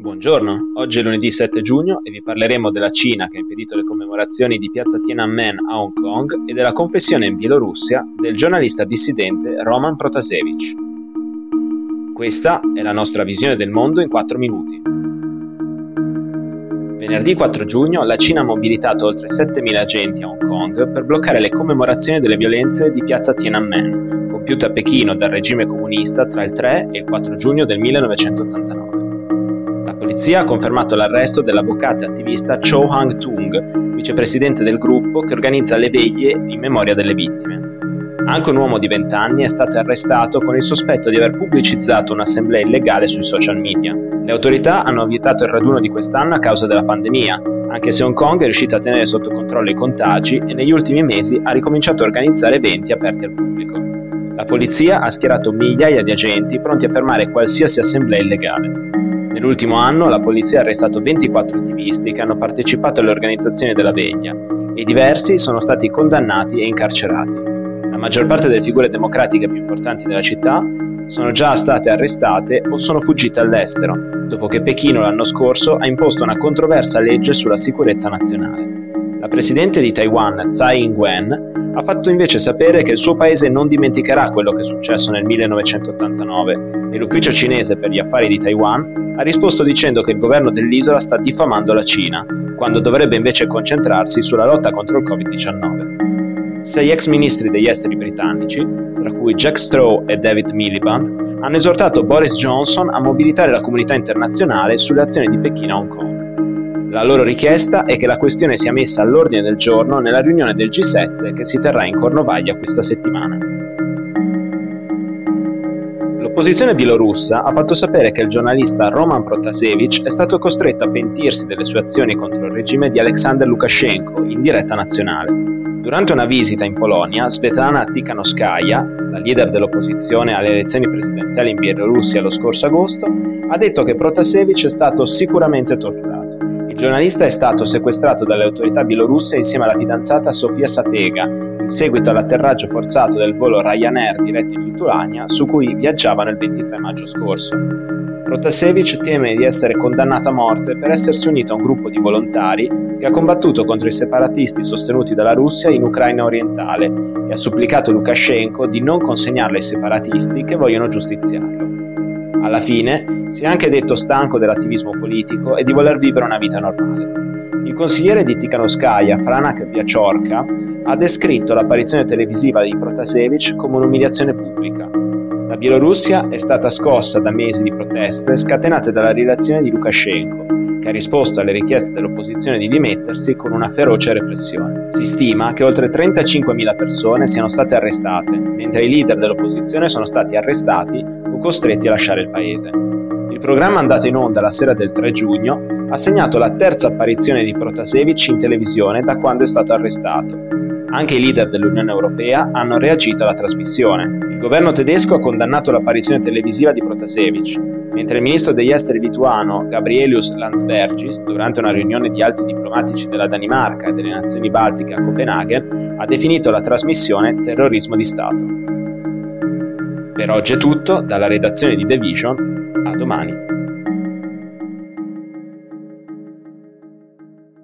Buongiorno, oggi è lunedì 7 giugno e vi parleremo della Cina che ha impedito le commemorazioni di piazza Tiananmen a Hong Kong e della confessione in Bielorussia del giornalista dissidente Roman Protasevich. Questa è la nostra visione del mondo in 4 minuti. Venerdì 4 giugno la Cina ha mobilitato oltre 7.000 agenti a Hong Kong per bloccare le commemorazioni delle violenze di piazza Tiananmen, compiute a Pechino dal regime comunista tra il 3 e il 4 giugno del 1989 polizia ha confermato l'arresto dell'avvocato e attivista Cho Hang-tung, vicepresidente del gruppo che organizza le veglie in memoria delle vittime. Anche un uomo di 20 anni è stato arrestato con il sospetto di aver pubblicizzato un'assemblea illegale sui social media. Le autorità hanno vietato il raduno di quest'anno a causa della pandemia, anche se Hong Kong è riuscito a tenere sotto controllo i contagi e negli ultimi mesi ha ricominciato a organizzare eventi aperti al pubblico. La polizia ha schierato migliaia di agenti pronti a fermare qualsiasi assemblea illegale. Nell'ultimo anno la polizia ha arrestato 24 attivisti che hanno partecipato alle organizzazioni della veglia e diversi sono stati condannati e incarcerati. La maggior parte delle figure democratiche più importanti della città sono già state arrestate o sono fuggite all'estero, dopo che Pechino l'anno scorso ha imposto una controversa legge sulla sicurezza nazionale. La presidente di Taiwan, Tsai Ing-wen, ha fatto invece sapere che il suo paese non dimenticherà quello che è successo nel 1989 e l'ufficio cinese per gli affari di Taiwan ha risposto dicendo che il governo dell'isola sta diffamando la Cina, quando dovrebbe invece concentrarsi sulla lotta contro il Covid-19. Sei ex ministri degli esteri britannici, tra cui Jack Straw e David Miliband, hanno esortato Boris Johnson a mobilitare la comunità internazionale sulle azioni di Pechino a Hong Kong. La loro richiesta è che la questione sia messa all'ordine del giorno nella riunione del G7 che si terrà in Cornovaglia questa settimana. L'opposizione bielorussa ha fatto sapere che il giornalista Roman Protasevich è stato costretto a pentirsi delle sue azioni contro il regime di Alexander Lukashenko in diretta nazionale. Durante una visita in Polonia, Svetlana Tikhanovskaya, la leader dell'opposizione alle elezioni presidenziali in Bielorussia lo scorso agosto, ha detto che Protasevich è stato sicuramente torturato giornalista è stato sequestrato dalle autorità bielorusse insieme alla fidanzata Sofia Sapega in seguito all'atterraggio forzato del volo Ryanair diretto in Lituania su cui viaggiavano il 23 maggio scorso. Protasevich teme di essere condannato a morte per essersi unito a un gruppo di volontari che ha combattuto contro i separatisti sostenuti dalla Russia in Ucraina orientale e ha supplicato Lukashenko di non consegnarlo ai separatisti che vogliono giustiziarlo. Alla fine si è anche detto stanco dell'attivismo politico e di voler vivere una vita normale. Il consigliere di Tikhanovskaya, Franak Piaciorka, ha descritto l'apparizione televisiva di Protasevich come un'umiliazione pubblica. La Bielorussia è stata scossa da mesi di proteste scatenate dalla relazione di Lukashenko, che ha risposto alle richieste dell'opposizione di dimettersi con una feroce repressione. Si stima che oltre 35.000 persone siano state arrestate, mentre i leader dell'opposizione sono stati arrestati o costretti a lasciare il paese. Il programma andato in onda la sera del 3 giugno ha segnato la terza apparizione di Protasevich in televisione da quando è stato arrestato. Anche i leader dell'Unione Europea hanno reagito alla trasmissione. Il governo tedesco ha condannato l'apparizione televisiva di Protasevich, mentre il ministro degli esteri lituano Gabrielius Landsbergis, durante una riunione di alti diplomatici della Danimarca e delle nazioni baltiche a Copenaghen, ha definito la trasmissione terrorismo di Stato. Per oggi è tutto, dalla redazione di The Vision, a domani.